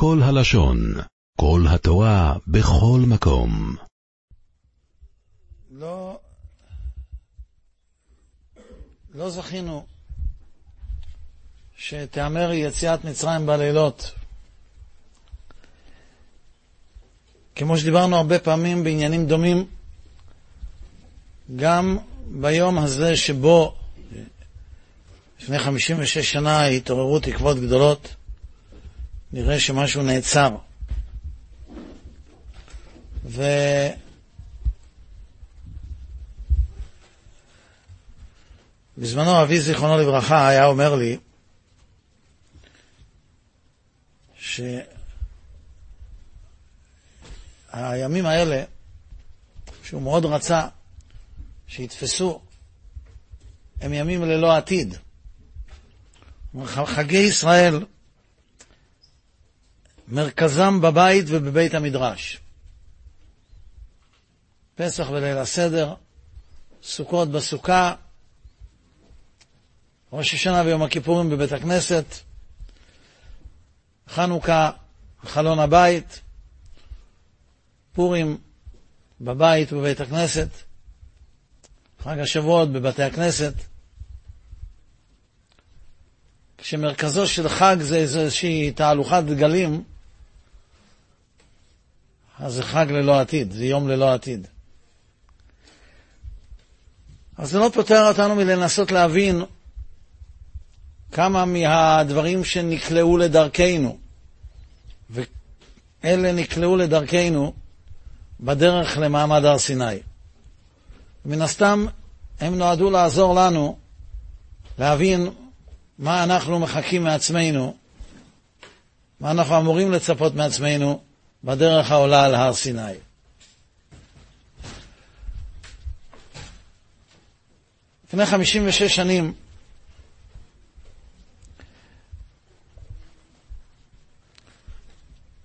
כל הלשון, כל התורה, בכל מקום. לא, לא זכינו שתיאמר יציאת מצרים בלילות. כמו שדיברנו הרבה פעמים בעניינים דומים, גם ביום הזה שבו לפני 56 שנה התעוררו תקוות גדולות, נראה שמשהו נעצר. ו... בזמנו אבי זיכרונו לברכה היה אומר לי שהימים האלה, שהוא מאוד רצה שיתפסו, הם ימים ללא עתיד. חגי ישראל, מרכזם בבית ובבית המדרש. פסח וליל הסדר, סוכות בסוכה, ראש השנה ויום הכיפורים בבית הכנסת, חנוכה בחלון הבית, פורים בבית ובבית הכנסת, חג השבועות בבתי הכנסת. כשמרכזו של חג זה איזושהי תהלוכת דגלים, אז זה חג ללא עתיד, זה יום ללא עתיד. אז זה לא פותר אותנו מלנסות להבין כמה מהדברים שנקלעו לדרכנו, ואלה נקלעו לדרכנו בדרך למעמד הר סיני. מן הסתם, הם נועדו לעזור לנו להבין מה אנחנו מחכים מעצמנו, מה אנחנו אמורים לצפות מעצמנו בדרך העולה על הר סיני. לפני 56 שנים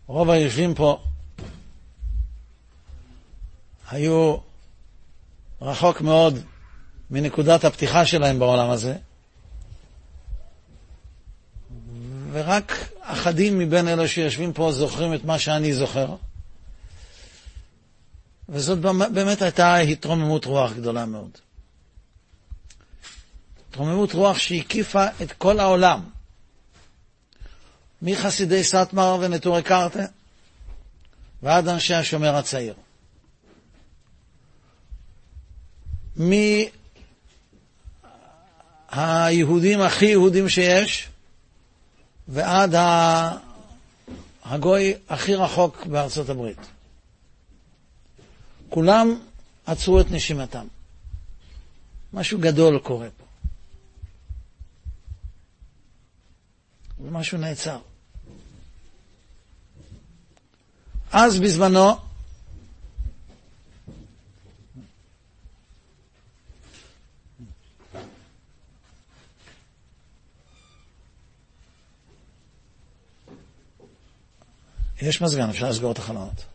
רוב היושבים פה היו רחוק מאוד מנקודת הפתיחה שלהם בעולם הזה, ורק אחדים מבין אלה שיושבים פה זוכרים את מה שאני זוכר. וזאת באמת הייתה התרוממות רוח גדולה מאוד. התרוממות רוח שהקיפה את כל העולם. מחסידי סאטמר ונטורי קרטה ועד אנשי השומר הצעיר. מהיהודים הכי יהודים שיש ועד הגוי הכי רחוק בארצות הברית. כולם עצרו את נשימתם. משהו גדול קורה פה. ומשהו נעצר. אז בזמנו, יש מזגן, אפשר לסגור את החלונות.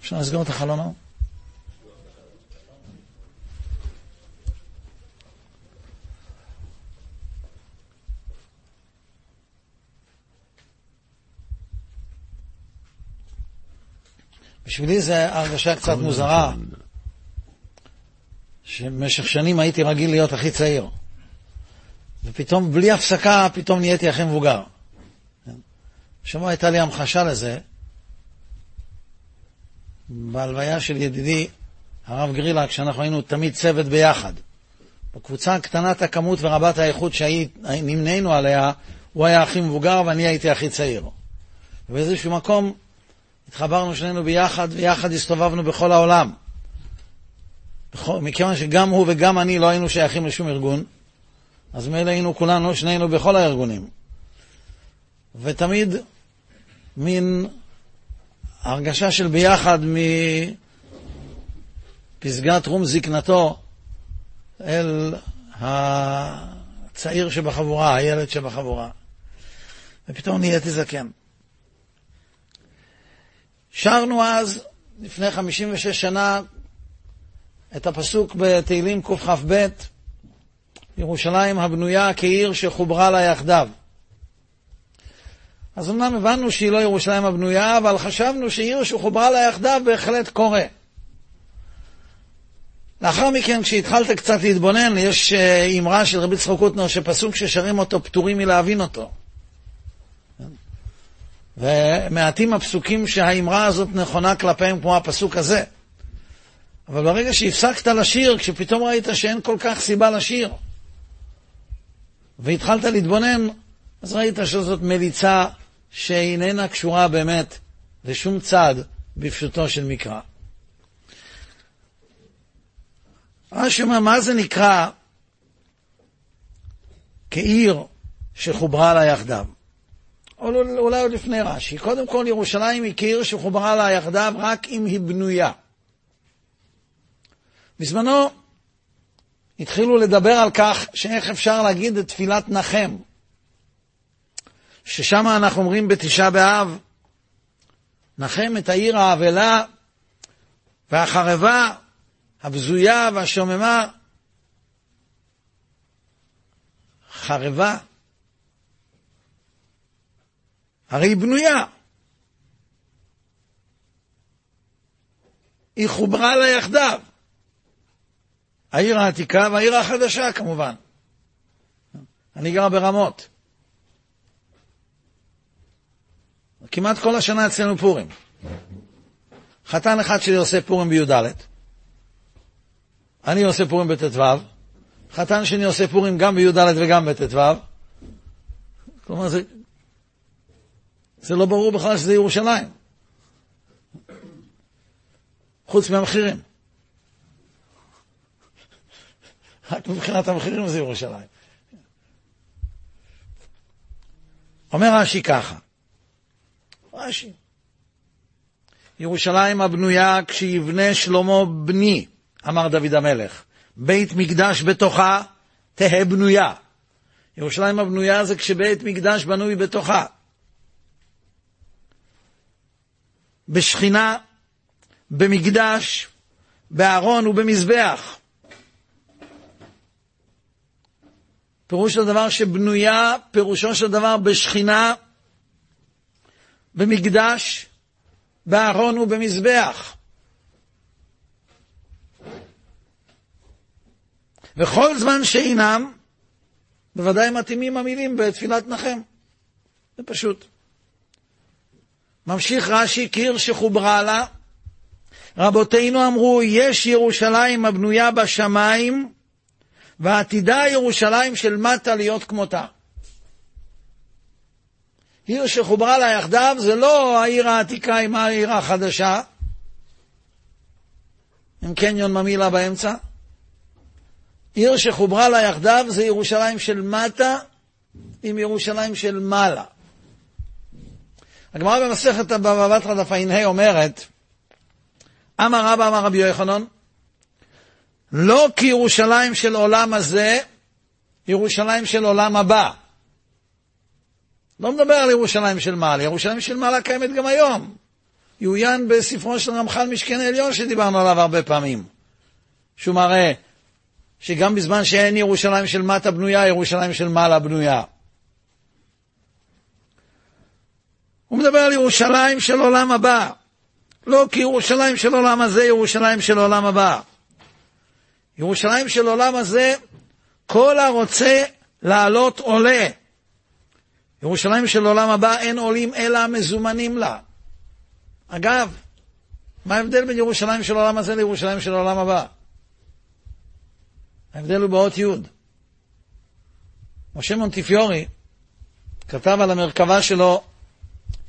אפשר לסגור את החלונות? בשבילי זו הרגשה קצת מוזרה, שבמשך שנים הייתי רגיל להיות הכי צעיר, ופתאום, בלי הפסקה, פתאום נהייתי הכי מבוגר. השבוע הייתה לי המחשה לזה, בהלוויה של ידידי הרב גרילה, כשאנחנו היינו תמיד צוות ביחד. בקבוצה קטנת הכמות ורבת האיכות שנמנינו עליה, הוא היה הכי מבוגר ואני הייתי הכי צעיר. ובאיזשהו מקום התחברנו שנינו ביחד, ויחד הסתובבנו בכל העולם. מכיוון שגם הוא וגם אני לא היינו שייכים לשום ארגון, אז מילא היינו כולנו, שנינו בכל הארגונים. ותמיד מין הרגשה של ביחד מפסגת רום זקנתו אל הצעיר שבחבורה, הילד שבחבורה. ופתאום נהייתי זקן. שרנו אז, לפני 56 שנה, את הפסוק בתהילים קכ"ב, ירושלים הבנויה כעיר שחוברה לה יחדיו. אז אמנם הבנו שהיא לא ירושלים הבנויה, אבל חשבנו שעיר שחוברה לה יחדיו בהחלט קורה. לאחר מכן, כשהתחלת קצת להתבונן, יש אה, אמרה של רבי צחוק קוטנר, שפסוק ששרים אותו פטורים מלהבין אותו. ומעטים הפסוקים שהאמרה הזאת נכונה כלפיהם כמו הפסוק הזה. אבל ברגע שהפסקת לשיר, כשפתאום ראית שאין כל כך סיבה לשיר, והתחלת להתבונן, אז ראית שזאת מליצה שאיננה קשורה באמת לשום צד בפשוטו של מקרא. רש"י אומר, מה זה נקרא כעיר שחוברה לה יחדיו? אולי עוד לפני רש"י. קודם כל, ירושלים היא כעיר שחוברה לה יחדיו רק אם היא בנויה. בזמנו התחילו לדבר על כך שאיך אפשר להגיד את תפילת נחם, ששם אנחנו אומרים בתשעה באב, נחם את העיר האבלה והחרבה, הבזויה והשוממה. חרבה, הרי היא בנויה. היא חוברה לה יחדיו. העיר העתיקה והעיר החדשה כמובן. אני גר ברמות. כמעט כל השנה אצלנו פורים. חתן אחד שלי עושה פורים בי"ד, אני עושה פורים בט"ו, חתן שני עושה פורים גם בי"ד וגם בט"ו. כלומר, זה, זה לא ברור בכלל שזה ירושלים. חוץ מהמחירים. רק מבחינת המחירים זה ירושלים. אומר רש"י ככה, רש"י, ירושלים הבנויה כשיבנה שלמה בני, אמר דוד המלך, בית מקדש בתוכה תהא בנויה. ירושלים הבנויה זה כשבית מקדש בנוי בתוכה. בשכינה, במקדש, בארון ובמזבח. פירוש של דבר שבנויה, פירושו של דבר בשכינה, במקדש, בארון ובמזבח. וכל זמן שאינם, בוודאי מתאימים המילים בתפילת נחם. זה פשוט. ממשיך רש"י, קיר שחוברה לה. רבותינו אמרו, יש ירושלים הבנויה בשמיים, ועתידה ירושלים של מטה להיות כמותה. עיר שחוברה לה יחדיו זה לא העיר העתיקה עם העיר החדשה, עם קניון ממילה באמצע. עיר שחוברה לה יחדיו זה ירושלים של מטה עם ירושלים של מעלה. הגמרא במסכת בבא בתרא דף ע"ה אומרת, אמר רבא אמר רבי יוחנן, לא כירושלים של עולם הזה, ירושלים של עולם הבא. לא מדבר על ירושלים של מעלה, ירושלים של מעלה קיימת גם היום. יעוין בספרו של רמח"ל משכן העליון שדיברנו עליו הרבה פעמים. שהוא מראה שגם בזמן שאין ירושלים של מטה בנויה, ירושלים של מעלה בנויה. הוא מדבר על ירושלים של עולם הבא. לא כי ירושלים של עולם הזה, ירושלים של עולם הבא. ירושלים של עולם הזה, כל הרוצה לעלות עולה. ירושלים של עולם הבא אין עולים אלא מזומנים לה. אגב, מה ההבדל בין ירושלים של עולם הזה לירושלים של עולם הבא? ההבדל הוא באות י'. משה מונטיפיורי כתב על המרכבה שלו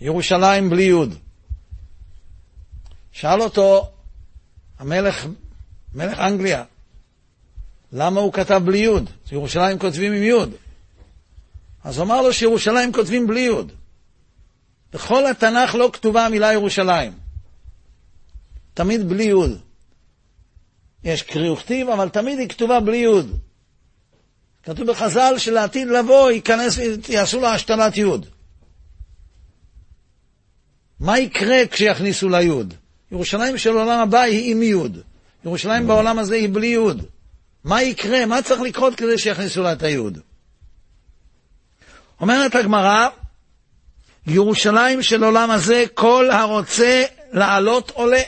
ירושלים בלי י'. שאל אותו המלך, מלך אנגליה, למה הוא כתב בלי י'? ירושלים כותבים עם י'. אז הוא אמר לו שירושלים כותבים בלי י'. בכל התנ"ך לא כתובה המילה ירושלים. תמיד בלי י'. יש קריא וכתיב, אבל תמיד היא כתובה בלי י'. כתוב בחז"ל שלעתיד לבוא ייכנס, יעשו לה השתלת י'. מה יקרה כשיכניסו ליוד? ירושלים של עולם הבא היא עם יוד. ירושלים בעולם הזה היא בלי יוד. מה יקרה? מה צריך לקרות כדי שיכניסו לה את היוד? אומרת הגמרא, ירושלים של עולם הזה, כל הרוצה לעלות עולה.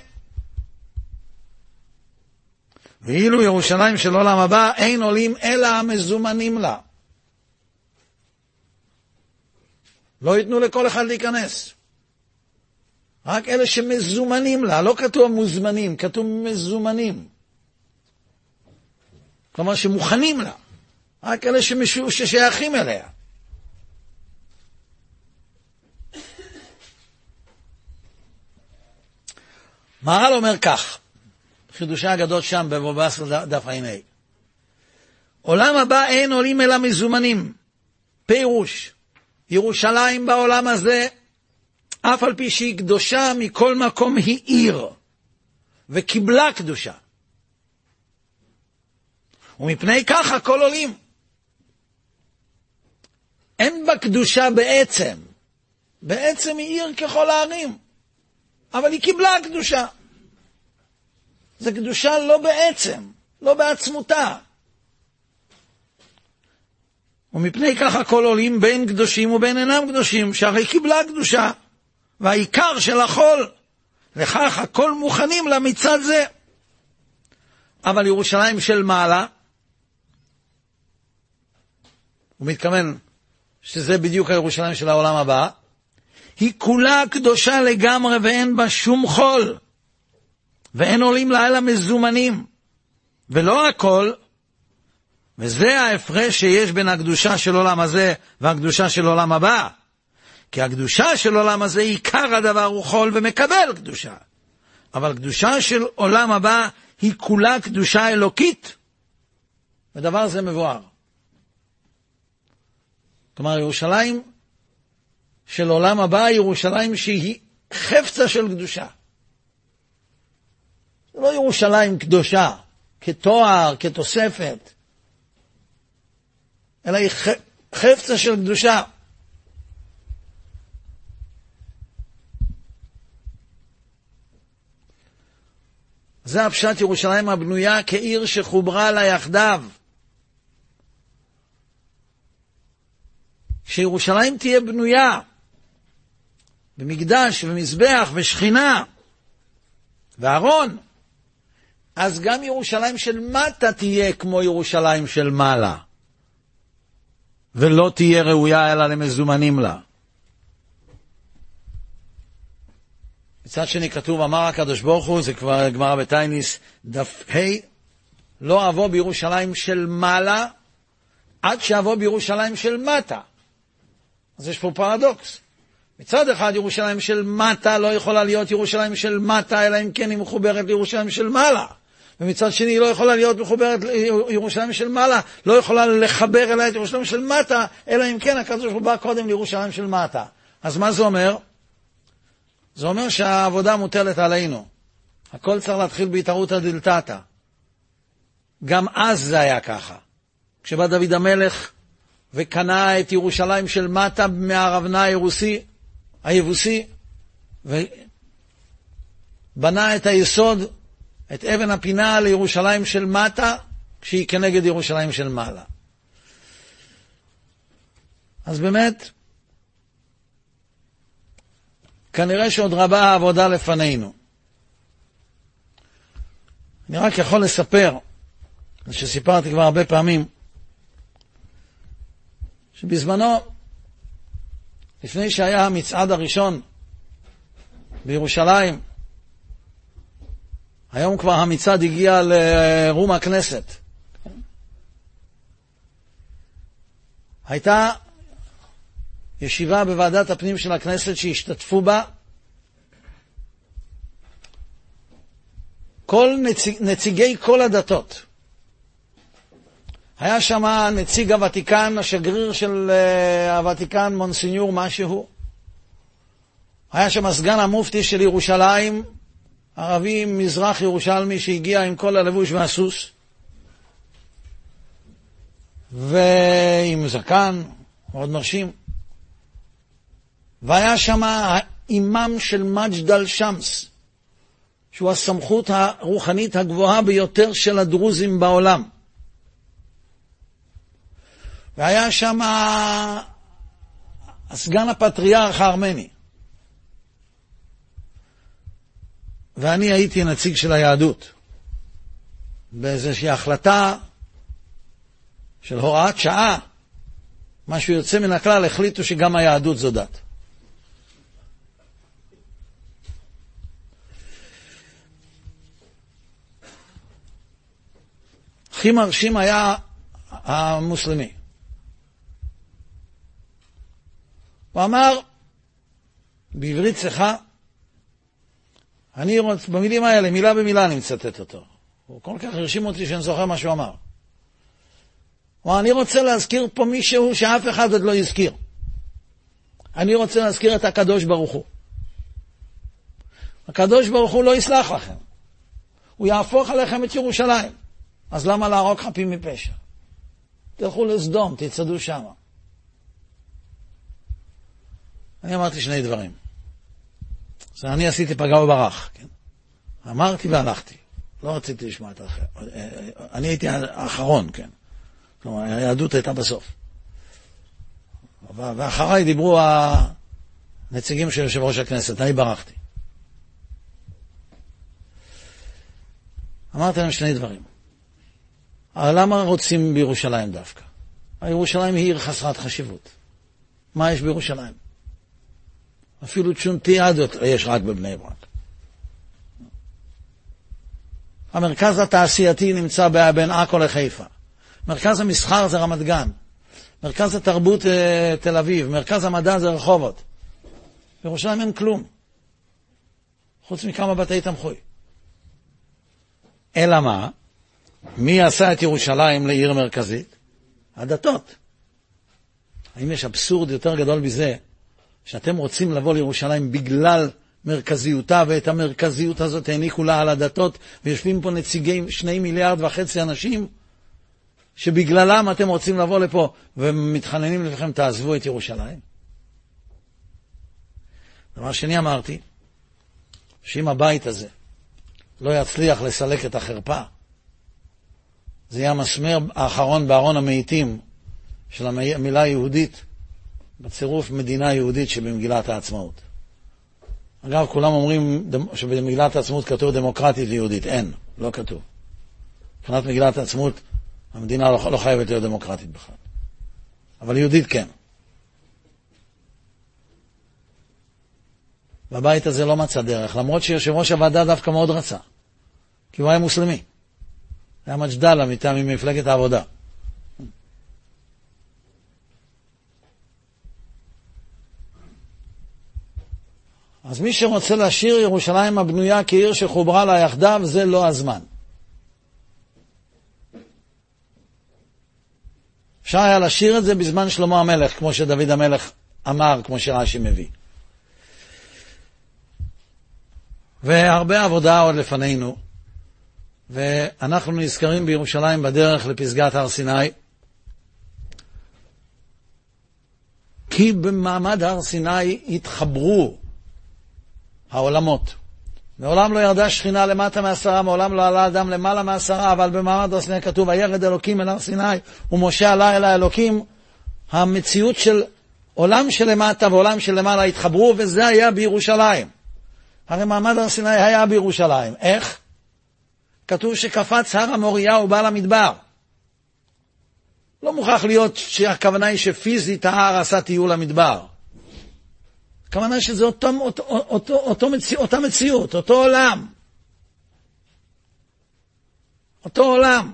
ואילו ירושלים של עולם הבא, אין עולים אלא המזומנים לה. לא ייתנו לכל אחד להיכנס. רק אלה שמזומנים לה, לא כתוב מוזמנים, כתוב מזומנים. כלומר שמוכנים לה, רק אלה שמשו, ששייכים אליה. מהר"ל אומר כך, חידושי הגדות שם בבובס דף ע"ה: עולם הבא אין עולים אלא מזומנים. פירוש, ירושלים בעולם הזה, אף על פי שהיא קדושה, מכל מקום היא עיר, וקיבלה קדושה. ומפני כך הכל עולים. אין בה קדושה בעצם. בעצם היא עיר ככל הערים, אבל היא קיבלה קדושה. זה קדושה לא בעצם, לא בעצמותה. ומפני כך הכל עולים בין קדושים ובין אינם קדושים, שהרי קיבלה קדושה, והעיקר של החול, לכך הכל מוכנים לה מצד זה. אבל ירושלים של מעלה, הוא מתכוון שזה בדיוק הירושלים של העולם הבא, היא כולה קדושה לגמרי ואין בה שום חול, ואין עולים לה אלא מזומנים. ולא הכל, וזה ההפרש שיש בין הקדושה של עולם הזה והקדושה של עולם הבא. כי הקדושה של עולם הזה, עיקר הדבר הוא חול ומקבל קדושה. אבל קדושה של עולם הבא היא כולה קדושה אלוקית. ודבר זה מבואר. כלומר, ירושלים של עולם הבא היא ירושלים שהיא חפצה של קדושה. זה לא ירושלים קדושה, כתואר, כתוספת, אלא היא חפצה של קדושה. זה הפשט ירושלים הבנויה כעיר שחוברה לה יחדיו. שירושלים תהיה בנויה במקדש ומזבח ושכינה וארון, אז גם ירושלים של מטה תהיה כמו ירושלים של מעלה, ולא תהיה ראויה אלא למזומנים לה. מצד שני כתוב, אמר הקדוש ברוך הוא, זה כבר גמרא בטייניס, דף ה', לא אבוא בירושלים של מעלה, עד שאבוא בירושלים של מטה. אז יש פה פרדוקס. מצד אחד ירושלים של מטה לא יכולה להיות ירושלים של מטה, אלא אם כן היא מחוברת לירושלים של מעלה. ומצד שני היא לא יכולה להיות מחוברת לירושלים של מעלה, לא יכולה לחבר אליה את ירושלים של מטה, אלא אם כן הקדוש ברוך הוא בא קודם לירושלים של מטה. אז מה זה אומר? זה אומר שהעבודה מוטלת עלינו. הכל צריך להתחיל בהתערותא דלתתא. גם אז זה היה ככה. כשבא דוד המלך וקנה את ירושלים של מטה מהרבנה היבוסי, היבוסי, ובנה את היסוד, את אבן הפינה לירושלים של מטה, כשהיא כנגד ירושלים של מעלה. אז באמת, כנראה שעוד רבה העבודה לפנינו. אני רק יכול לספר, שסיפרתי כבר הרבה פעמים, שבזמנו, לפני שהיה המצעד הראשון בירושלים, היום כבר המצעד הגיע לרום הכנסת. הייתה ישיבה בוועדת הפנים של הכנסת שהשתתפו בה כל נציג, נציגי כל הדתות. היה שם נציג הוותיקן, השגריר של uh, הוותיקן, מונסיניור משהו. היה שם סגן המופתי של ירושלים, ערבי מזרח ירושלמי שהגיע עם כל הלבוש והסוס, ועם זקן, מאוד מרשים. והיה שם אימם של מג'דל שמס, שהוא הסמכות הרוחנית הגבוהה ביותר של הדרוזים בעולם. והיה שם הסגן הפטריארך הארמני. ואני הייתי נציג של היהדות. באיזושהי החלטה של הוראת שעה, משהו יוצא מן הכלל, החליטו שגם היהדות זו דת. הכי מרשים היה המוסלמי. הוא אמר, בעברית צחה, אני רוצה, במילים האלה, מילה במילה אני מצטט אותו. הוא כל כך הרשים אותי שאני זוכר מה שהוא אמר. הוא אמר, אני רוצה להזכיר פה מישהו שאף אחד עוד לא הזכיר. אני רוצה להזכיר את הקדוש ברוך הוא. הקדוש ברוך הוא לא יסלח לכם. הוא יהפוך עליכם את ירושלים. אז למה להרוג חפים מפשע? תלכו לסדום, תצעדו שמה. אני אמרתי שני דברים. אני עשיתי פגע וברח, כן? אמרתי והלכתי. לא רציתי לשמוע את האחר. אני הייתי האחרון, כן. כלומר, היהדות הייתה בסוף. ואחריי דיברו הנציגים של יושב ראש הכנסת, אני ברחתי. אמרתי להם שני דברים. אבל למה רוצים בירושלים דווקא? ירושלים היא עיר חסרת חשיבות. מה יש בירושלים? אפילו צ'ונטיאדות יש רק בבני ברק. המרכז התעשייתי נמצא בין עכו לחיפה. מרכז המסחר זה רמת גן. מרכז התרבות אה, תל אביב. מרכז המדע זה רחובות. בירושלים אין כלום. חוץ מכמה בתי תמחוי. אלא מה? מי עשה את ירושלים לעיר מרכזית? הדתות. האם יש אבסורד יותר גדול מזה שאתם רוצים לבוא לירושלים בגלל מרכזיותה, ואת המרכזיות הזאת העניקו לה על הדתות, ויושבים פה נציגי שני מיליארד וחצי אנשים, שבגללם אתם רוצים לבוא לפה, ומתחננים לכם, תעזבו את ירושלים? דבר שני אמרתי, שאם הבית הזה לא יצליח לסלק את החרפה, זה יהיה המסמר האחרון בארון המעיטים של המילה היהודית, בצירוף מדינה יהודית שבמגילת העצמאות. אגב, כולם אומרים שבמגילת העצמאות כתוב דמוקרטית ויהודית. אין, לא כתוב. מבחינת מגילת העצמאות, המדינה לא, לא חייבת להיות דמוקרטית בכלל. אבל יהודית כן. והבית הזה לא מצא דרך, למרות שיושב ראש הוועדה דווקא מאוד רצה, כי הוא היה מוסלמי. היה מג'דלה מטעם מפלגת העבודה. אז מי שרוצה להשאיר ירושלים הבנויה כעיר שחוברה לה יחדיו, זה לא הזמן. אפשר היה לשיר את זה בזמן שלמה המלך, כמו שדוד המלך אמר, כמו שרש"י מביא. והרבה עבודה עוד לפנינו, ואנחנו נזכרים בירושלים בדרך לפסגת הר סיני, כי במעמד הר סיני התחברו העולמות. מעולם לא ירדה שכינה למטה מעשרה, מעולם לא עלה אדם למעלה מעשרה, אבל במעמד הר סיני כתוב, וירד אלוקים אל הר סיני, ומשה עלה אל האלוקים. המציאות של עולם שלמטה ועולם שלמעלה התחברו, וזה היה בירושלים. הרי מעמד הר סיני היה בירושלים. איך? כתוב שקפץ הר המוריה ובא למדבר. לא מוכרח להיות שהכוונה היא שפיזית ההר עשה טיול למדבר. הכוונה שזה אותו, אותו, אותו, אותו מציא, אותה מציאות, אותו עולם. אותו עולם.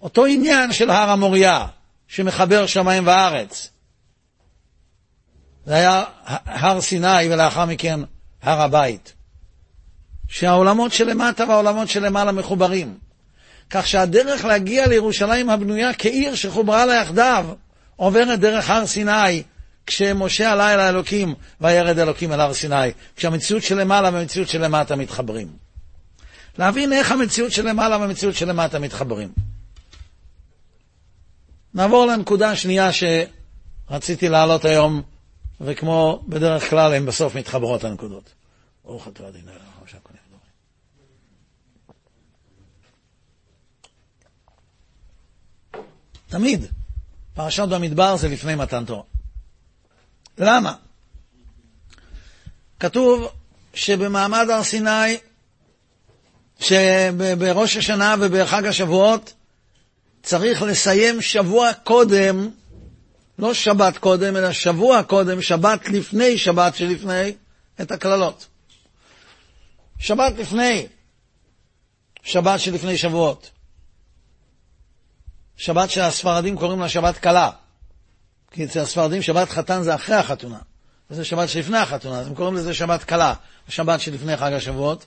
אותו עניין של הר המוריה, שמחבר שמיים וארץ. זה היה הר סיני ולאחר מכן הר הבית. שהעולמות שלמטה והעולמות שלמעלה מחוברים. כך שהדרך להגיע לירושלים הבנויה כעיר שחוברה לה יחדיו, עוברת דרך הר סיני, כשמשה עלה אל האלוקים, וירד אלוקים אל הר סיני, כשהמציאות שלמעלה והמציאות שלמטה מתחברים. להבין איך המציאות שלמעלה והמציאות שלמטה מתחברים. נעבור לנקודה השנייה שרציתי להעלות היום, וכמו בדרך כלל, הן בסוף מתחברות הנקודות. ברוך אתה אדינו אלוהינו מלך העולם תמיד. פרשת במדבר זה לפני מתן תורה. למה? כתוב שבמעמד הר סיני, שבראש השנה ובחג השבועות, צריך לסיים שבוע קודם, לא שבת קודם, אלא שבוע קודם, שבת לפני שבת שלפני, את הקללות. שבת לפני, שבת שלפני שבועות. שבת שהספרדים קוראים לה שבת קלה. כי אצל הספרדים שבת חתן זה אחרי החתונה. וזה שבת שלפני החתונה, אז הם קוראים לזה שבת קלה, השבת שלפני חג השבועות.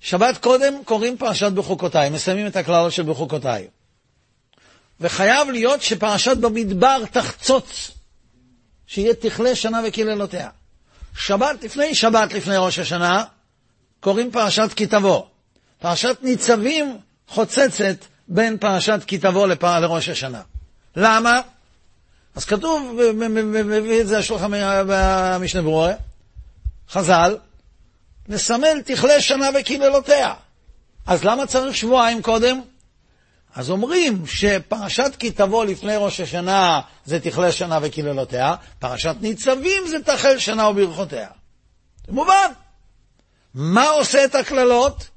שבת קודם קוראים פרשת בחוקותיי, מסיימים את הכללות של בחוקותיי. וחייב להיות שפרשת במדבר תחצוץ, שיהיה תכלה שנה וקללותיה. שבת לפני שבת לפני ראש השנה, קוראים פרשת כי תבוא. פרשת ניצבים חוצצת בין פרשת כי תבוא לראש השנה. למה? אז כתוב, מביא את זה השולחן במשנה ברורה, חז"ל, נסמל תכלה שנה וקללותיה. אז למה צריך שבועיים קודם? אז אומרים שפרשת כי תבוא לפני ראש השנה זה תכלה שנה וקללותיה, פרשת ניצבים זה תחל שנה וברכותיה. זה מובן. מה עושה את הקללות?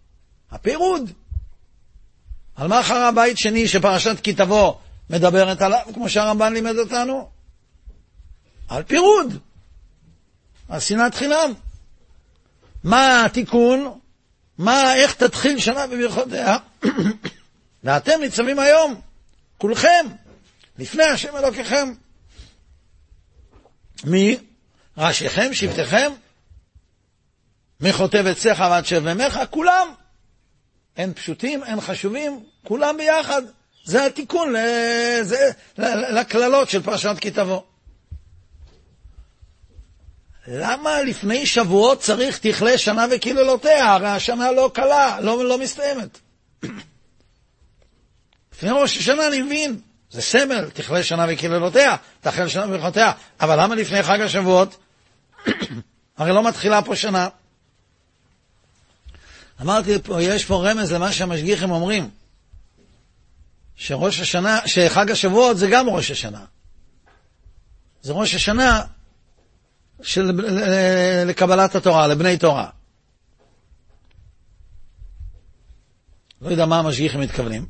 הפירוד. על מה אחר הבית שני שפרשת כי תבוא מדברת עליו, כמו שהרמב"ן לימד אותנו? על פירוד, על שנאת חינם. מה התיקון? מה, איך תתחיל שנה בברכותיה? ואתם ניצבים היום, כולכם, לפני השם אלוקיכם. מי? ראשיכם, שבטיכם, מחוטב עציך ועד שב מימיך, כולם. אין פשוטים, אין חשובים, כולם ביחד. זה התיקון לקללות של פרשת כי. למה לפני שבועות צריך תכלה שנה וקללותיה? הרי השנה לא קלה, לא, לא מסתיימת. לפני ראש השנה אני מבין, זה סמל, תכלה שנה וקללותיה, תחל שנה וברכותיה. אבל למה לפני חג השבועות? הרי לא מתחילה פה שנה. אמרתי, יש פה רמז למה שהמשגיחים אומרים, שראש השנה, שחג השבועות זה גם ראש השנה. זה ראש השנה של, לקבלת התורה, לבני תורה. לא יודע מה המשגיחים מתכוונים.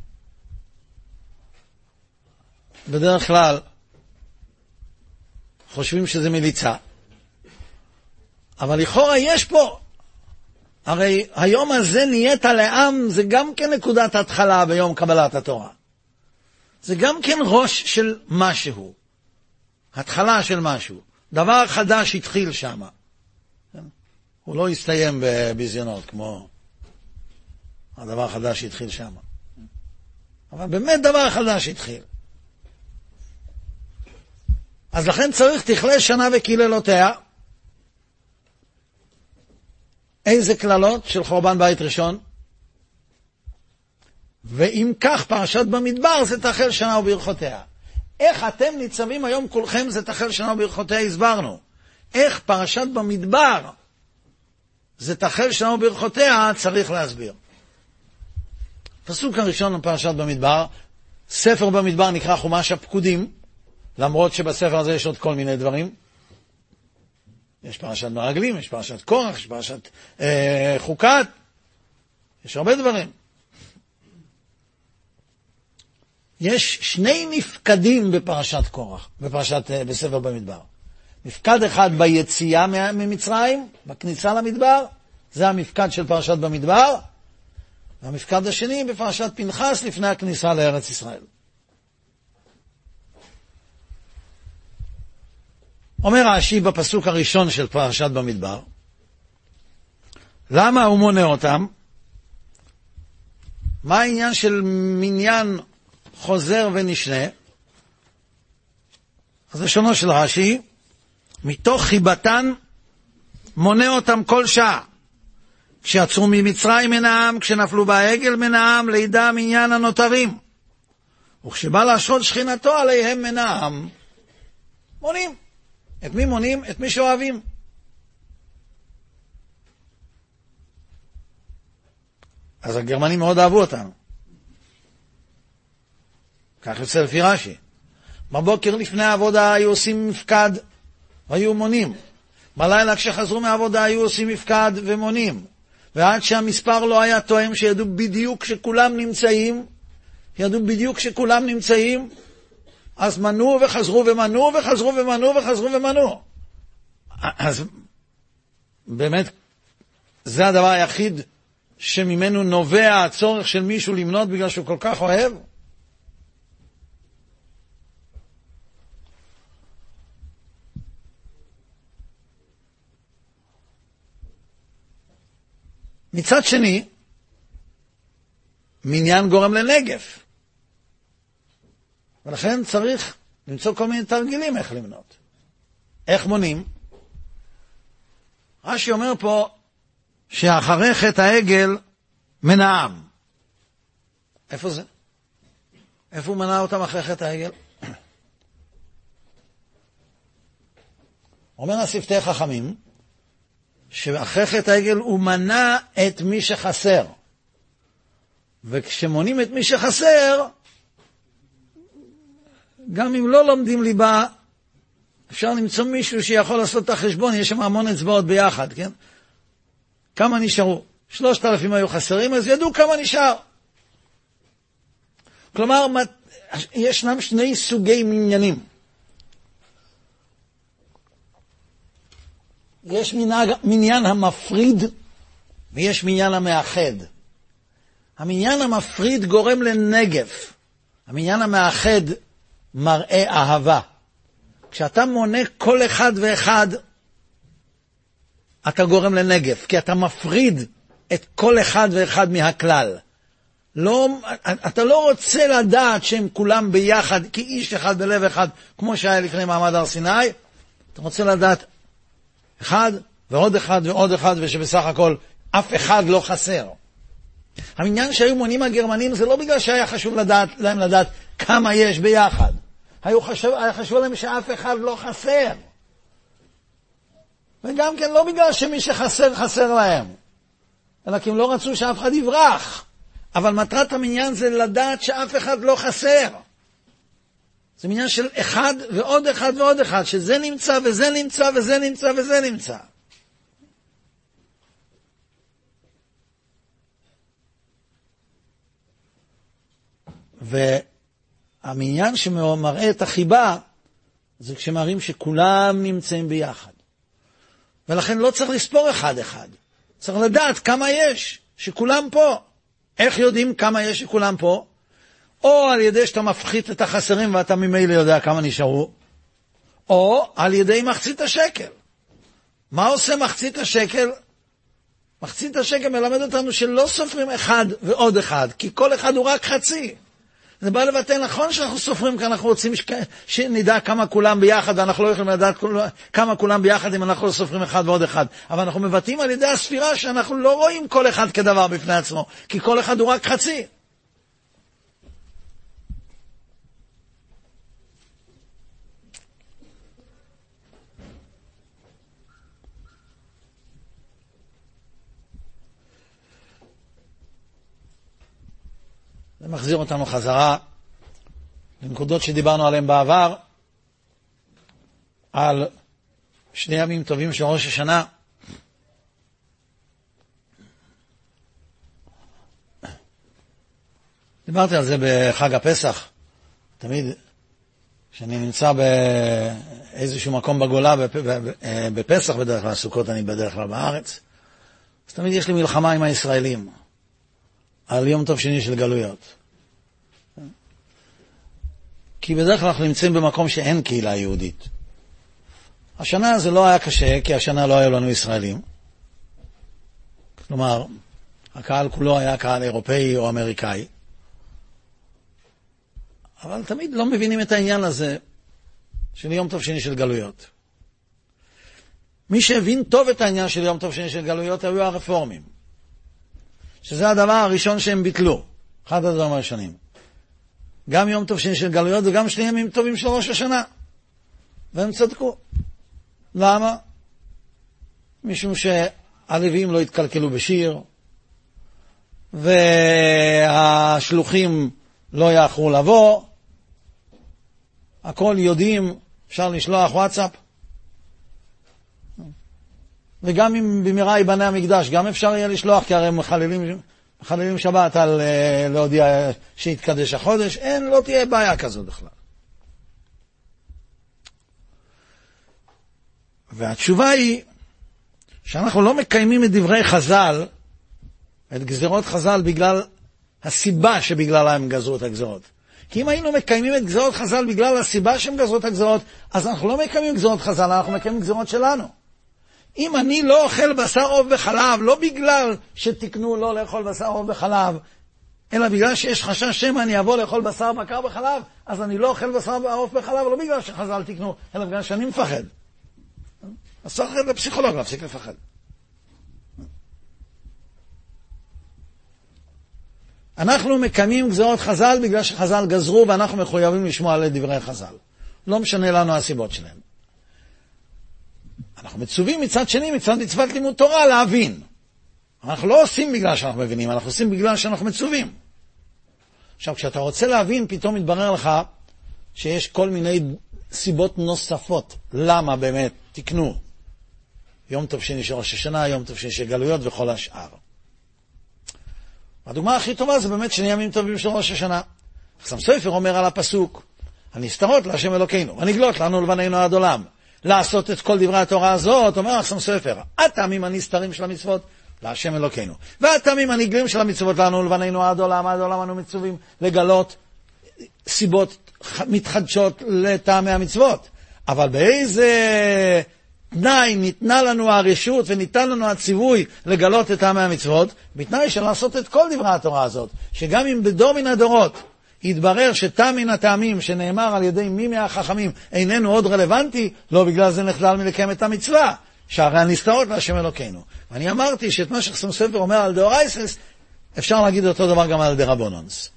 בדרך כלל חושבים שזה מליצה, אבל לכאורה יש פה הרי היום הזה נהיית לעם, זה גם כן נקודת התחלה ביום קבלת התורה. זה גם כן ראש של משהו, התחלה של משהו. דבר חדש התחיל שם. כן? הוא לא הסתיים בביזיונות כמו הדבר החדש שהתחיל שם. אבל באמת דבר חדש התחיל. אז לכן צריך תכלה שנה וקללותיה, איזה קללות של חורבן בית ראשון? ואם כך פרשת במדבר זה תחל שנה וברכותיה. איך אתם ניצבים היום כולכם זה תחל שנה וברכותיה הסברנו. איך פרשת במדבר זה תחל שנה וברכותיה צריך להסביר. פסוק הראשון בפרשת במדבר, ספר במדבר נקרא חומש הפקודים, למרות שבספר הזה יש עוד כל מיני דברים. יש פרשת מרגלים, יש פרשת קורח, יש פרשת אה, חוקת, יש הרבה דברים. יש שני מפקדים בפרשת קורח, בפרשת, אה, בספר במדבר. מפקד אחד ביציאה ממצרים, בכניסה למדבר, זה המפקד של פרשת במדבר, והמפקד השני בפרשת פנחס לפני הכניסה לארץ ישראל. אומר רש"י בפסוק הראשון של פרשת במדבר, למה הוא מונה אותם? מה העניין של מניין חוזר ונשנה? אז לשונו של רש"י, מתוך חיבתן מונה אותם כל שעה. כשיצאו ממצרים מן העם, כשנפלו בעגל מן העם, לידע מניין הנותרים. וכשבא להשרות שכינתו עליהם מן העם, מונים. את מי מונים? את מי שאוהבים. אז הגרמנים מאוד אהבו אותנו. כך יוצא לפי רש"י. בבוקר לפני העבודה היו עושים מפקד והיו מונים. בלילה כשחזרו מהעבודה היו עושים מפקד ומונים. ועד שהמספר לא היה תואם, שידעו בדיוק שכולם נמצאים, ידעו בדיוק שכולם נמצאים, אז מנו וחזרו ומנו וחזרו ומנו וחזרו ומנו. אז באמת, זה הדבר היחיד שממנו נובע הצורך של מישהו למנות בגלל שהוא כל כך אוהב? מצד שני, מניין גורם לנגף. ולכן צריך למצוא כל מיני תרגילים איך למנות. איך מונים? רש"י אומר פה שאחרי חטא העגל מנעם. איפה זה? איפה הוא מנע אותם אחרי חטא העגל? אומר השפתי חכמים, שאחרי חטא העגל הוא מנע את מי שחסר. וכשמונים את מי שחסר, גם אם לא לומדים ליבה, אפשר למצוא מישהו שיכול לעשות את החשבון, יש שם המון אצבעות ביחד, כן? כמה נשארו? שלושת אלפים היו חסרים, אז ידעו כמה נשאר. כלומר, ישנם שני סוגי מניינים. יש מנהג, מניין המפריד ויש מניין המאחד. המניין המפריד גורם לנגף, המניין המאחד מראה אהבה. כשאתה מונה כל אחד ואחד, אתה גורם לנגף, כי אתה מפריד את כל אחד ואחד מהכלל. לא, אתה לא רוצה לדעת שהם כולם ביחד, כאיש אחד בלב אחד, כמו שהיה לפני מעמד הר סיני, אתה רוצה לדעת אחד ועוד אחד ועוד אחד, ושבסך הכל אף אחד לא חסר. העניין שהיו מונים הגרמנים זה לא בגלל שהיה חשוב לדעת, להם לדעת כמה יש ביחד. היו חשוב, היה חשוב להם שאף אחד לא חסר. וגם כן לא בגלל שמי שחסר, חסר להם, אלא כי הם לא רצו שאף אחד יברח. אבל מטרת המניין זה לדעת שאף אחד לא חסר. זה מניין של אחד ועוד אחד ועוד אחד, שזה נמצא וזה נמצא וזה נמצא וזה נמצא. והמניין שמראה את החיבה, זה כשמראים שכולם נמצאים ביחד. ולכן לא צריך לספור אחד-אחד. צריך לדעת כמה יש, שכולם פה. איך יודעים כמה יש שכולם פה? או על ידי שאתה מפחית את החסרים ואתה ממילא יודע כמה נשארו, או על ידי מחצית השקל. מה עושה מחצית השקל? מחצית השקל מלמד אותנו שלא סופרים אחד ועוד אחד, כי כל אחד הוא רק חצי. זה בא לבטא נכון שאנחנו סופרים, כי אנחנו רוצים שכ... שנדע כמה כולם ביחד, ואנחנו לא יכולים לדעת. כמה כולם ביחד אם אנחנו לא סופרים אחד ועוד אחד. אבל אנחנו מבטאים על ידי הספירה שאנחנו לא רואים כל אחד כדבר בפני עצמו, כי כל אחד הוא רק חצי. זה מחזיר אותנו חזרה לנקודות שדיברנו עליהן בעבר, על שני ימים טובים של ראש השנה. דיברתי על זה בחג הפסח. תמיד כשאני נמצא באיזשהו מקום בגולה, בפסח בדרך כלל, סוכות אני בדרך כלל בארץ, אז תמיד יש לי מלחמה עם הישראלים. על יום טוב שני של גלויות. כי בדרך כלל אנחנו נמצאים במקום שאין קהילה יהודית. השנה זה לא היה קשה, כי השנה לא היו לנו ישראלים. כלומר, הקהל כולו היה קהל אירופאי או אמריקאי. אבל תמיד לא מבינים את העניין הזה של יום טוב שני של גלויות. מי שהבין טוב את העניין של יום טוב שני של גלויות היו הרפורמים. שזה הדבר הראשון שהם ביטלו, אחד הדברים הראשונים. גם יום טוב שני של גלויות וגם שני ימים טובים של ראש השנה. והם צדקו. למה? משום שהלווים לא התקלקלו בשיר, והשלוחים לא יאחרו לבוא, הכל יודעים, אפשר לשלוח וואטסאפ. וגם אם במהרה ייבנה המקדש, גם אפשר יהיה לשלוח, כי הרי מחללים, מחללים שבת על uh, להודיע שיתקדש החודש, אין, לא תהיה בעיה כזאת בכלל. והתשובה היא שאנחנו לא מקיימים את דברי חז"ל, את גזירות חז"ל, בגלל הסיבה שבגללה הם גזרו את הגזירות. כי אם היינו מקיימים את גזירות חז"ל בגלל הסיבה שהם גזרו את הגזירות, אז אנחנו לא מקיימים גזירות חז"ל, אנחנו מקיימים גזירות שלנו. אם אני לא אוכל בשר עוף וחלב, לא בגלל שתיקנו לא לאכול בשר עוף וחלב, אלא בגלל שיש חשש שמא אני אבוא לאכול בשר בקר בחלב, אז אני לא אוכל בשר עוף בחלב, לא בגלל שחז"ל תיקנו, אלא בגלל שאני מפחד. אז צריך לפסיכולוג להפסיק לפחד. אנחנו מקיימים גזרות חז"ל בגלל שחז"ל גזרו ואנחנו מחויבים לשמוע על דברי חז"ל. לא משנה לנו הסיבות שלהם. אנחנו מצווים מצד שני, מצד מצוות לימוד תורה, להבין. אנחנו לא עושים בגלל שאנחנו מבינים, אנחנו עושים בגלל שאנחנו מצווים. עכשיו, כשאתה רוצה להבין, פתאום מתברר לך שיש כל מיני סיבות נוספות למה באמת תקנו יום טוב שני של ראש השנה, יום טוב שני של גלויות וכל השאר. הדוגמה הכי טובה זה באמת שני ימים טובים של ראש השנה. חסם סופר אומר על הפסוק, הנסתרות להשם אלוקינו, הנגלות לנו לבנינו עד עולם. לעשות את כל דברי התורה הזאת, אומר חסם סופר, הטעמים הנסתרים של המצוות להשם אלוקינו. והטעמים הנגלים של המצוות לנו לבנינו עד עולם, עד עולם אנו מצווים לגלות סיבות מתחדשות לטעמי המצוות. אבל באיזה תנאי ניתנה לנו הרשות וניתן לנו הציווי לגלות את טעמי המצוות, בתנאי של לעשות את כל דברי התורה הזאת, שגם אם בדור מן הדורות יתברר שטעם מן הטעמים שנאמר על ידי מי מהחכמים איננו עוד רלוונטי, לא בגלל זה נחדל מלקיים את המצווה, שהרי הנסתרות להשם אלוקינו. ואני אמרתי שאת מה שחסום ספר אומר על דאורייסס, אפשר להגיד אותו דבר גם על דרבונונס.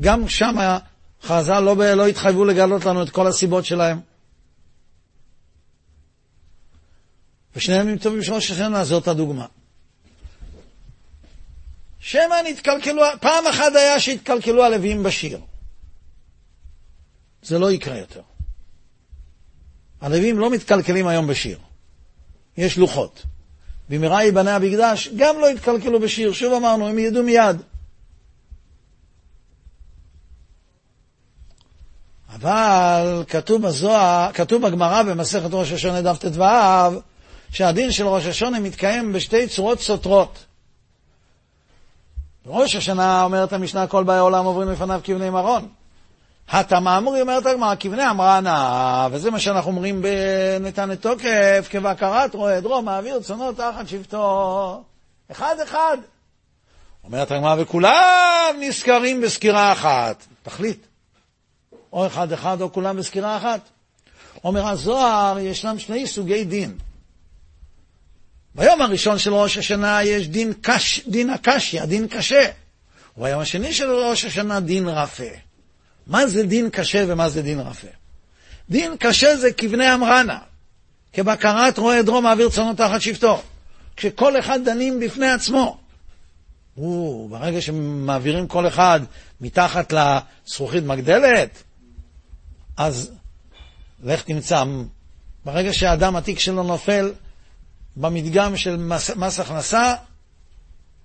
גם שם חז"ל לא, לא התחייבו לגלות לנו את כל הסיבות שלהם. ושני ימים טובים של ראש השנה זאת הדוגמה. שמא נתקלקלו, פעם אחת היה שהתקלקלו הלווים בשיר. זה לא יקרה יותר. הלווים לא מתקלקלים היום בשיר. יש לוחות. במהרה ייבנה המקדש, גם לא יתקלקלו בשיר. שוב אמרנו, הם ידעו מיד. אבל כתוב בזוהר, כתוב בגמרא במסכת ראש השונה דף ט"ו, שהדין של ראש השונה מתקיים בשתי צורות סותרות. בראש השנה אומרת המשנה כל באי עולם עוברים לפניו כבני מרון. התמאמורי אומרת הגמרא, כבני אמרה נא, וזה מה שאנחנו אומרים בנתן את תוקף, כבקרת רועה דרום, מעביר צונו תחת שבטו. אחד אחד. אומרת הגמרא, וכולם נזכרים בסקירה אחת. תחליט. או אחד אחד או כולם בסקירה אחת. אומר הזוהר, ישנם שני סוגי דין. ביום הראשון של ראש השנה יש דין, קש, דין הקשיא, דין קשה. וביום השני של ראש השנה דין רפה. מה זה דין קשה ומה זה דין רפה? דין קשה זה כבני אמרנה, כבקרת רועה דרום מעביר צונו תחת שבטו. כשכל אחד דנים בפני עצמו. או, ברגע שמעבירים כל אחד מתחת לזכוכית מגדלת, אז לך תמצא, ברגע שהאדם התיק שלו נופל, במדגם של מס, מס הכנסה,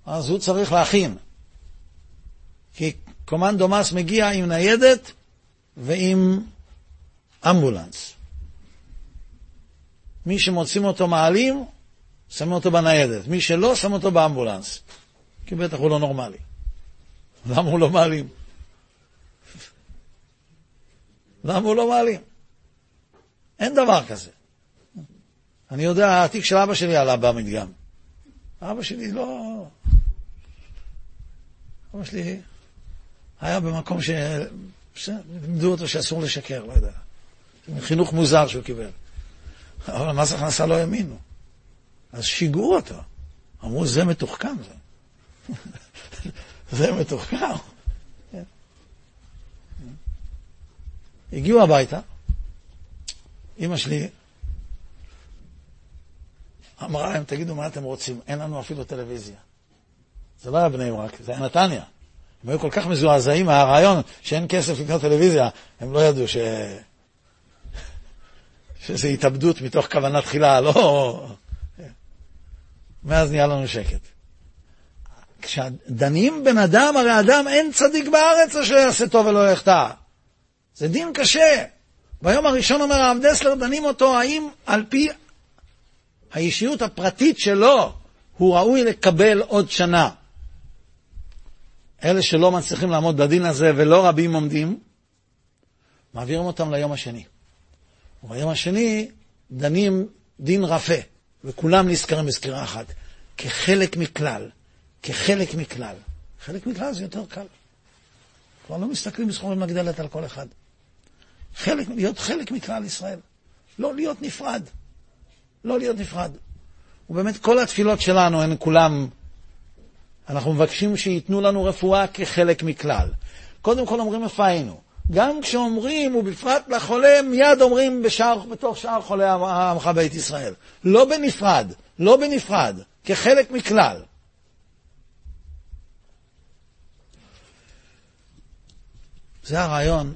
אז הוא צריך להכין. כי קומנדו מס מגיע עם ניידת ועם אמבולנס. מי שמוצאים אותו מעלים, שמים אותו בניידת. מי שלא, שם אותו באמבולנס. כי בטח הוא לא נורמלי. למה הוא לא מעלים? למה הוא לא מעלים? אין דבר כזה. אני יודע, התיק של אבא שלי עלה במדגם. אבא שלי לא... אבא שלי היה במקום ש... לימדו אותו שאסור לשקר, לא יודע. חינוך מוזר שהוא קיבל. אבל מס הכנסה לא האמינו. אז שיגעו אותו. אמרו, זה מתוחכם זה. זה מתוחכם. כן. הגיעו הביתה, אמא שלי אמרה להם, תגידו מה אתם רוצים, אין לנו אפילו טלוויזיה. זה לא היה בני ברק, זה היה נתניה. הם היו כל כך מזועזעים מהרעיון שאין כסף לקנות טלוויזיה, הם לא ידעו ש... שזה התאבדות מתוך כוונה תחילה, לא... מאז נהיה לנו שקט. כשדנים בן אדם, הרי אדם אין צדיק בארץ אשר יעשה טוב ולא יחטא. זה דין קשה. ביום הראשון אומר הרב דסלר, דנים אותו האם על פי האישיות הפרטית שלו הוא ראוי לקבל עוד שנה. אלה שלא מצליחים לעמוד בדין הזה ולא רבים עומדים, מעבירים אותם ליום השני. וביום השני דנים דין רפה, וכולם נזכרים בסקירה אחת, כחלק מכלל, כחלק מכלל. חלק מכלל זה יותר קל. כבר לא מסתכלים בסכומים מגדלת על כל אחד. חלק, להיות חלק מכלל ישראל. לא להיות נפרד. לא להיות נפרד. ובאמת כל התפילות שלנו הן כולם, אנחנו מבקשים שייתנו לנו רפואה כחלק מכלל. קודם כל אומרים איפה היינו. גם כשאומרים, ובפרט לחולה, מיד אומרים בשאר, בתוך שאר חולי עמך בית ישראל. לא בנפרד, לא בנפרד, כחלק מכלל. זה הרעיון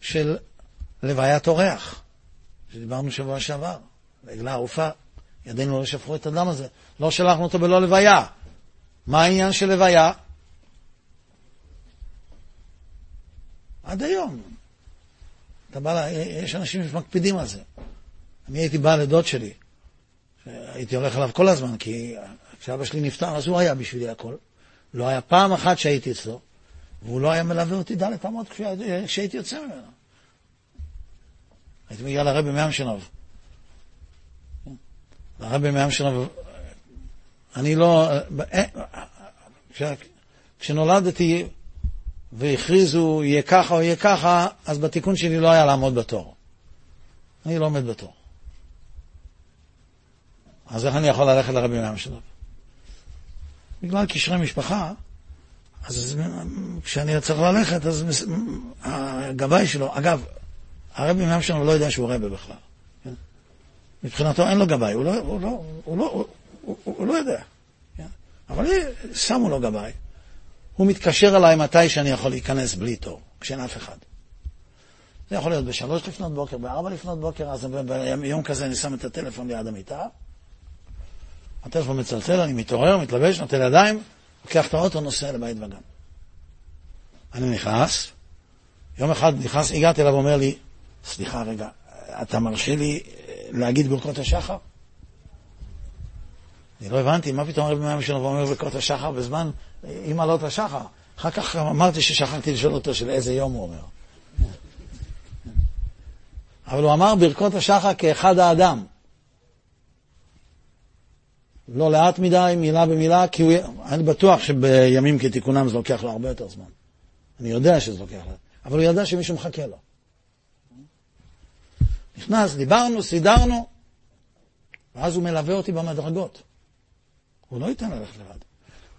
של לוויית אורח, שדיברנו שבוע שעבר. לעגלה ערופה, ידינו לא שפכו את הדם הזה. לא שלחנו אותו בלא לוויה. מה העניין של לוויה? עד היום. אתה בא, לה, יש אנשים שמקפידים על זה. אני הייתי בא לדוד שלי, הייתי הולך אליו כל הזמן, כי כשאבא שלי נפטר, אז הוא היה בשבילי הכל. לא היה פעם אחת שהייתי אצלו, והוא לא היה מלווה אותי דלת אמות כשהייתי יוצא ממנו. הייתי מגיע לרבי מאמשנוב. הרבי מאמשנוב, אני לא... כשנולדתי, והכריזו יהיה ככה או יהיה ככה, אז בתיקון שלי לא היה לעמוד בתור. אני לא עומד בתור. אז איך אני יכול ללכת לרבי מים שלו? בגלל קשרי משפחה, אז כשאני צריך ללכת, אז הגבאי שלו, אגב, הרבי מים שלו לא יודע שהוא רבי בכלל. מבחינתו אין לו גבאי, הוא לא, הוא לא, הוא לא, הוא, הוא, הוא לא יודע. כן? אבל שמו לו גבאי. הוא מתקשר אליי מתי שאני יכול להיכנס בלי תור, כשאין אף אחד. זה יכול להיות בשלוש לפנות בוקר, בארבע לפנות בוקר, אז ביום כזה אני שם את הטלפון ליד המיטה, הטלפון מצלצל, אני מתעורר, מתלבש, נוטל ידיים, לוקח את האוטו, נוסע לבית וגן. אני נכנס, יום אחד נכנס, הגעתי אליו, אומר לי, סליחה רגע, אתה מרשה לי להגיד ברכות השחר? אני לא הבנתי, מה פתאום רבי מים שלנו אומר ברכות השחר בזמן עם עלות השחר. אחר כך אמרתי ששכחתי לשאול אותו של איזה יום הוא אומר. אבל הוא אמר ברכות השחר כאחד האדם. לא לאט מדי, מילה במילה, כי הוא... אני בטוח שבימים כתיקונם זה לוקח לו הרבה יותר זמן. אני יודע שזה לוקח לו, אבל הוא ידע שמישהו מחכה לו. נכנס, דיברנו, סידרנו, ואז הוא מלווה אותי במדרגות. הוא לא ייתן ללכת לבד.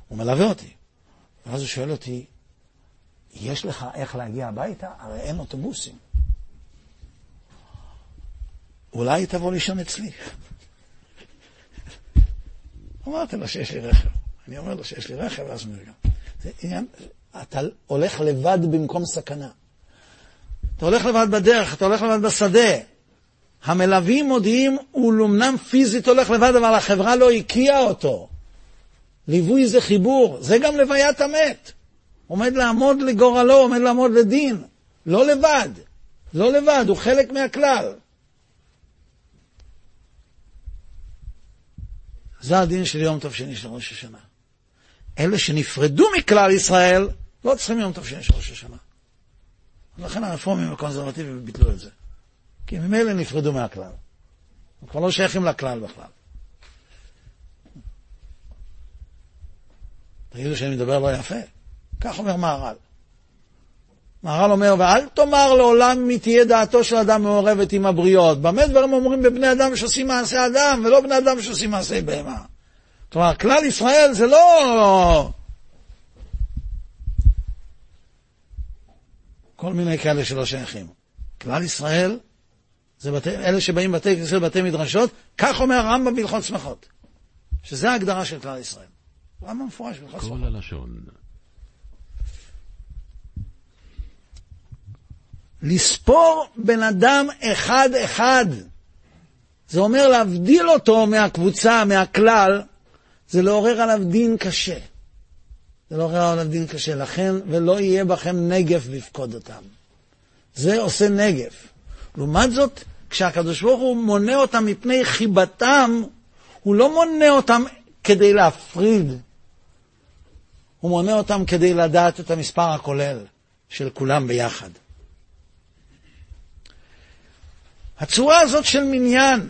הוא מלווה אותי. ואז הוא שואל אותי, יש לך איך להגיע הביתה? הרי אין אוטובוסים. אולי תבוא לישון אצלי. אמרתי לו שיש לי רכב. אני אומר לו שיש לי רכב, ואז הוא נרגע. זה עניין, אתה הולך לבד במקום סכנה. אתה הולך לבד בדרך, אתה הולך לבד בשדה. המלווים מודיעים, הוא אמנם פיזית הולך לבד, אבל החברה לא הקיאה אותו. ליווי זה חיבור, זה גם לוויית המת. עומד לעמוד לגורלו, עומד לעמוד לדין. לא לבד, לא לבד, הוא חלק מהכלל. זה הדין של יום טוב שני של ראש השנה. אלה שנפרדו מכלל ישראל, לא צריכים יום טוב שני של ראש השנה. לכן הרפורמים הקונסרבטיביים ביטלו את זה. כי ממילא נפרדו מהכלל. הם כבר לא שייכים לכלל בכלל. תגידו שאני מדבר לא יפה? כך אומר מהר"ל. מהר"ל אומר, ואל תאמר לעולם מי תהיה דעתו של אדם מעורבת עם הבריות. במה דברים אומרים בבני אדם שעושים מעשה אדם, ולא בני אדם שעושים מעשה בהמה. כלומר, כלל ישראל זה לא... כל מיני כאלה שלא שייכים. כלל ישראל זה בתי, אלה שבאים בתי כנסת ובתי מדרשות, כך אומר הרמב"ם בהלכות שמחות, שזה ההגדרה של כלל ישראל. רמב"ם מפורש בהלכות שמחות. כל הלשון. לספור בן אדם אחד-אחד, זה אומר להבדיל אותו מהקבוצה, מהכלל, זה לעורר עליו דין קשה. זה לעורר עליו דין קשה. לכן, ולא יהיה בכם נגף בפקוד אותם. זה עושה נגף. לעומת זאת, כשהקדוש ברוך הוא מונה אותם מפני חיבתם, הוא לא מונה אותם כדי להפריד, הוא מונה אותם כדי לדעת את המספר הכולל של כולם ביחד. הצורה הזאת של מניין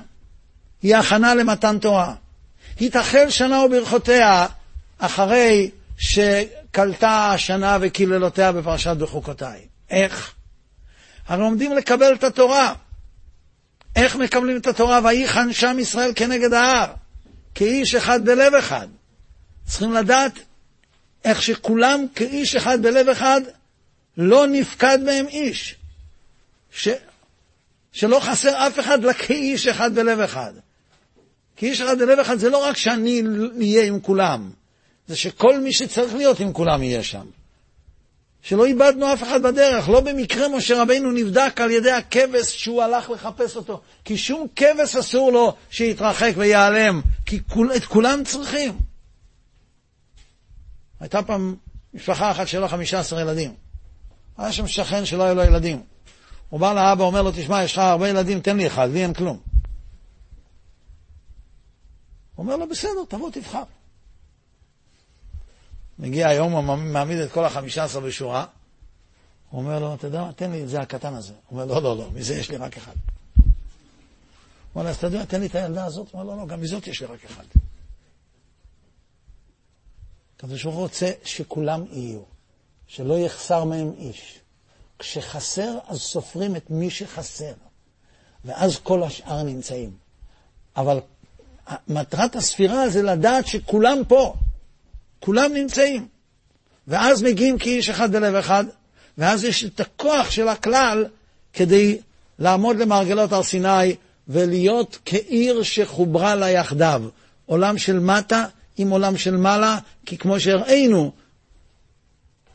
היא הכנה למתן תורה. היא תחל שנה וברכותיה אחרי שקלטה השנה וקללותיה בפרשת בחוקותיי. איך? הרי עומדים לקבל את התורה. איך מקבלים את התורה? ויחן שם ישראל כנגד ההר, כאיש אחד בלב אחד. צריכים לדעת איך שכולם כאיש אחד בלב אחד, לא נפקד מהם איש. ש... שלא חסר אף אחד לכאיש אחד בלב אחד. כאיש אחד בלב אחד זה לא רק שאני אהיה עם כולם, זה שכל מי שצריך להיות עם כולם יהיה שם. שלא איבדנו אף אחד בדרך. לא במקרה משה רבינו נבדק על ידי הכבש שהוא הלך לחפש אותו. כי שום כבש אסור לו שיתרחק וייעלם, כי כול, את כולם צריכים. הייתה פעם משפחה אחת שהיו לה 15 ילדים. היה שם שכן שלא היו לו ילדים. הוא בא לאבא, אומר לו, תשמע, יש לך הרבה ילדים, תן לי אחד, לי אין כלום. הוא אומר לו, בסדר, תבוא, תבחר. מגיע היום, הוא מעמיד את כל החמישה עשר בשורה, הוא אומר לו, אתה יודע מה, תן לי את זה הקטן הזה. הוא אומר, לא, לא, לא, מזה יש לי רק אחד. הוא אומר אז אתה יודע, תן לי את הילדה הזאת. הוא אומר, לא, לא, גם מזאת יש לי רק אחד. הקדוש ברוך הוא רוצה שכולם יהיו, שלא יחסר מהם איש. כשחסר, אז סופרים את מי שחסר, ואז כל השאר נמצאים. אבל מטרת הספירה זה לדעת שכולם פה. כולם נמצאים. ואז מגיעים כאיש אחד בלב אחד, ואז יש את הכוח של הכלל כדי לעמוד למרגלות הר סיני ולהיות כעיר שחוברה לה יחדיו. עולם של מטה עם עולם של מעלה, כי כמו שהראינו,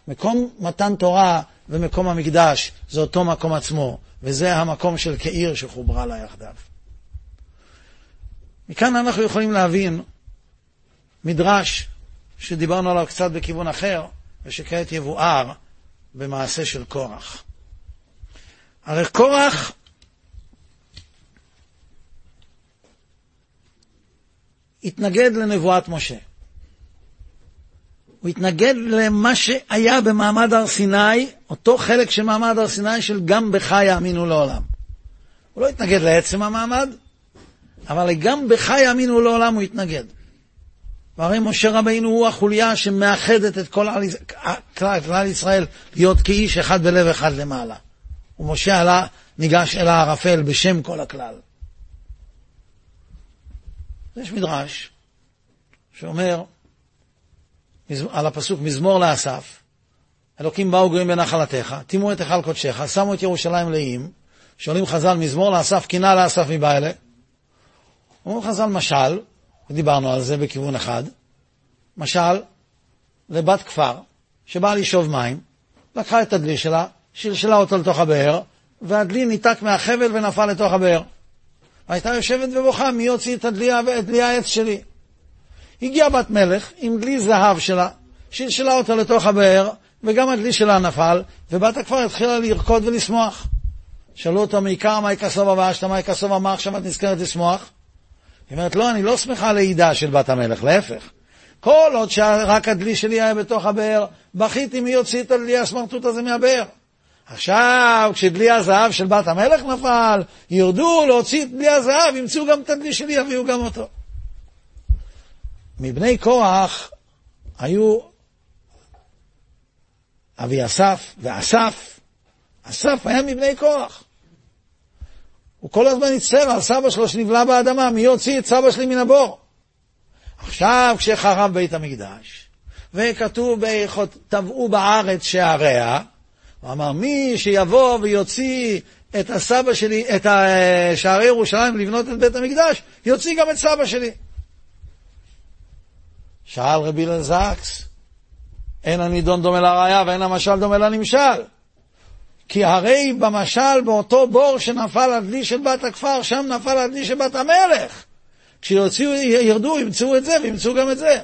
מקום מתן תורה ומקום המקדש זה אותו מקום עצמו, וזה המקום של כעיר שחוברה לה יחדיו. מכאן אנחנו יכולים להבין מדרש שדיברנו עליו קצת בכיוון אחר, ושכעת יבואר במעשה של קורח. הרי קורח התנגד לנבואת משה. הוא התנגד למה שהיה במעמד הר סיני, אותו חלק של מעמד הר סיני של גם בך יאמינו לעולם. הוא לא התנגד לעצם המעמד, אבל גם בך יאמינו לעולם הוא התנגד. והרי משה רבינו הוא החוליה שמאחדת את כל כלל, ישראל להיות כאיש אחד בלב אחד למעלה. ומשה עלה, ניגש אל הערפל בשם כל הכלל. יש מדרש שאומר על הפסוק מזמור לאסף, אלוקים באו גויים בנחלתך, טימאו את היכל קודשך, שמו את ירושלים לאיים, שואלים חז"ל מזמור לאסף, קינה לאסף מבעלה. אומרים חז"ל משל, ודיברנו על זה בכיוון אחד, משל לבת כפר שבאה לשאוב מים, לקחה את הדלי שלה, שלשלה אותו לתוך הבאר, והדלי ניתק מהחבל ונפל לתוך הבאר. הייתה יושבת ובוכה, מי יוציא את הדלי, את דלי העץ שלי? הגיעה בת מלך עם דלי זהב שלה, שלשלה אותו לתוך הבאר, וגם הדלי שלה נפל, ובת הכפר התחילה לרקוד ולשמוח. שאלו אותו מעיקר מה יקסובה ואשתא מה יקסובה, מה עכשיו את נזכרת לשמוח? היא אומרת, לא, אני לא שמחה לידה של בת המלך, להפך. כל עוד שרק הדלי שלי היה בתוך הבאר, בכיתי מי יוציא את הדלי הסמרטוט הזה מהבאר. עכשיו, כשדלי הזהב של בת המלך נפל, ירדו להוציא את דלי הזהב, ימצאו גם את הדלי שלי, יביאו גם אותו. מבני כוח היו אבי אסף ואסף. אסף היה מבני כוח. הוא כל הזמן הצטער על סבא שלו שנבלע באדמה, מי יוציא את סבא שלי מן הבור? עכשיו, כשחרב בית המקדש, וכתוב באיכות, טבעו בארץ שעריה, הוא אמר, מי שיבוא ויוציא את הסבא שלי, את שערי ירושלים לבנות את בית המקדש, יוציא גם את סבא שלי. שאל רבי לזקס, אין הנידון דומה לראיה ואין המשל דומה לנמשל. כי הרי במשל, באותו בור שנפל הדלי של בת הכפר, שם נפל הדלי של בת המלך. כשיוצאו, ירדו, ימצאו את זה וימצאו גם את זה.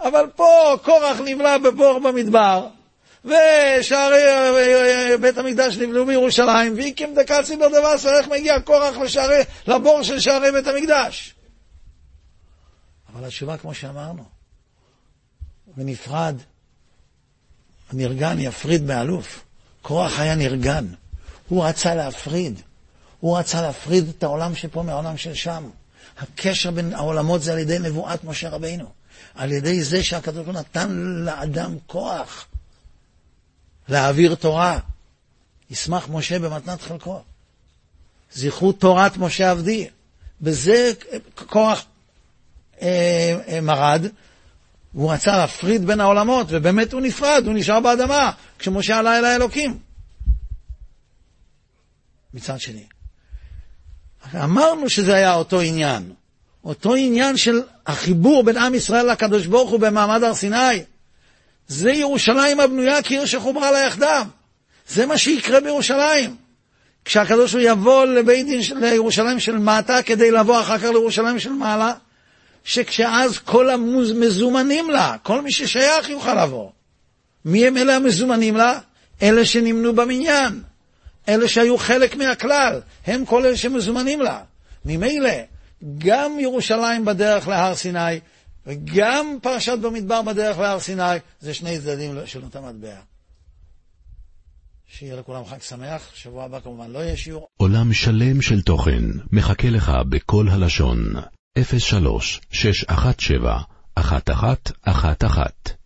אבל פה קורח נבלע בבור במדבר, ושערי אה, בית המקדש נבלעו בירושלים, והקים דקצי בדבסר, איך מגיע קורח לשערי, לבור של שערי בית המקדש? אבל התשובה, כמו שאמרנו, ונפרד, הנרגן יפריד מאלוף. קורח היה נרגן, הוא רצה להפריד. הוא רצה להפריד את העולם שפה מהעולם של שם. הקשר בין העולמות זה על ידי נבואת משה רבינו. על ידי זה שהקדוש ברוך הוא נתן לאדם כוח להעביר תורה. ישמח משה במתנת חלקו. זכרו תורת משה עבדי. בזה כוח אה, אה, מרד, הוא רצה להפריד בין העולמות, ובאמת הוא נפרד, הוא נשאר באדמה, כשמשה עלה אל האלוקים. מצד שני. אמרנו שזה היה אותו עניין. אותו עניין של החיבור בין עם ישראל לקדוש ברוך הוא במעמד הר סיני. זה ירושלים הבנויה כעיר שחוברה לה יחדיו. זה מה שיקרה בירושלים. כשהקדוש הוא יבוא לבית דין לירושלים של מטה כדי לבוא אחר כך לירושלים של מעלה, שכשאז כל המזומנים לה, כל מי ששייך יוכל לבוא. מי הם אלה המזומנים לה? אלה שנמנו במניין. אלה שהיו חלק מהכלל, הם כל אלה שמזומנים לה. ממילא, גם ירושלים בדרך להר סיני, וגם פרשת במדבר בדרך להר סיני, זה שני צדדים של אותה מטבע. שיהיה לכולם חג שמח, שבוע הבא כמובן לא יהיה שיעור. עולם שלם של תוכן מחכה לך בכל הלשון, 03 617 1111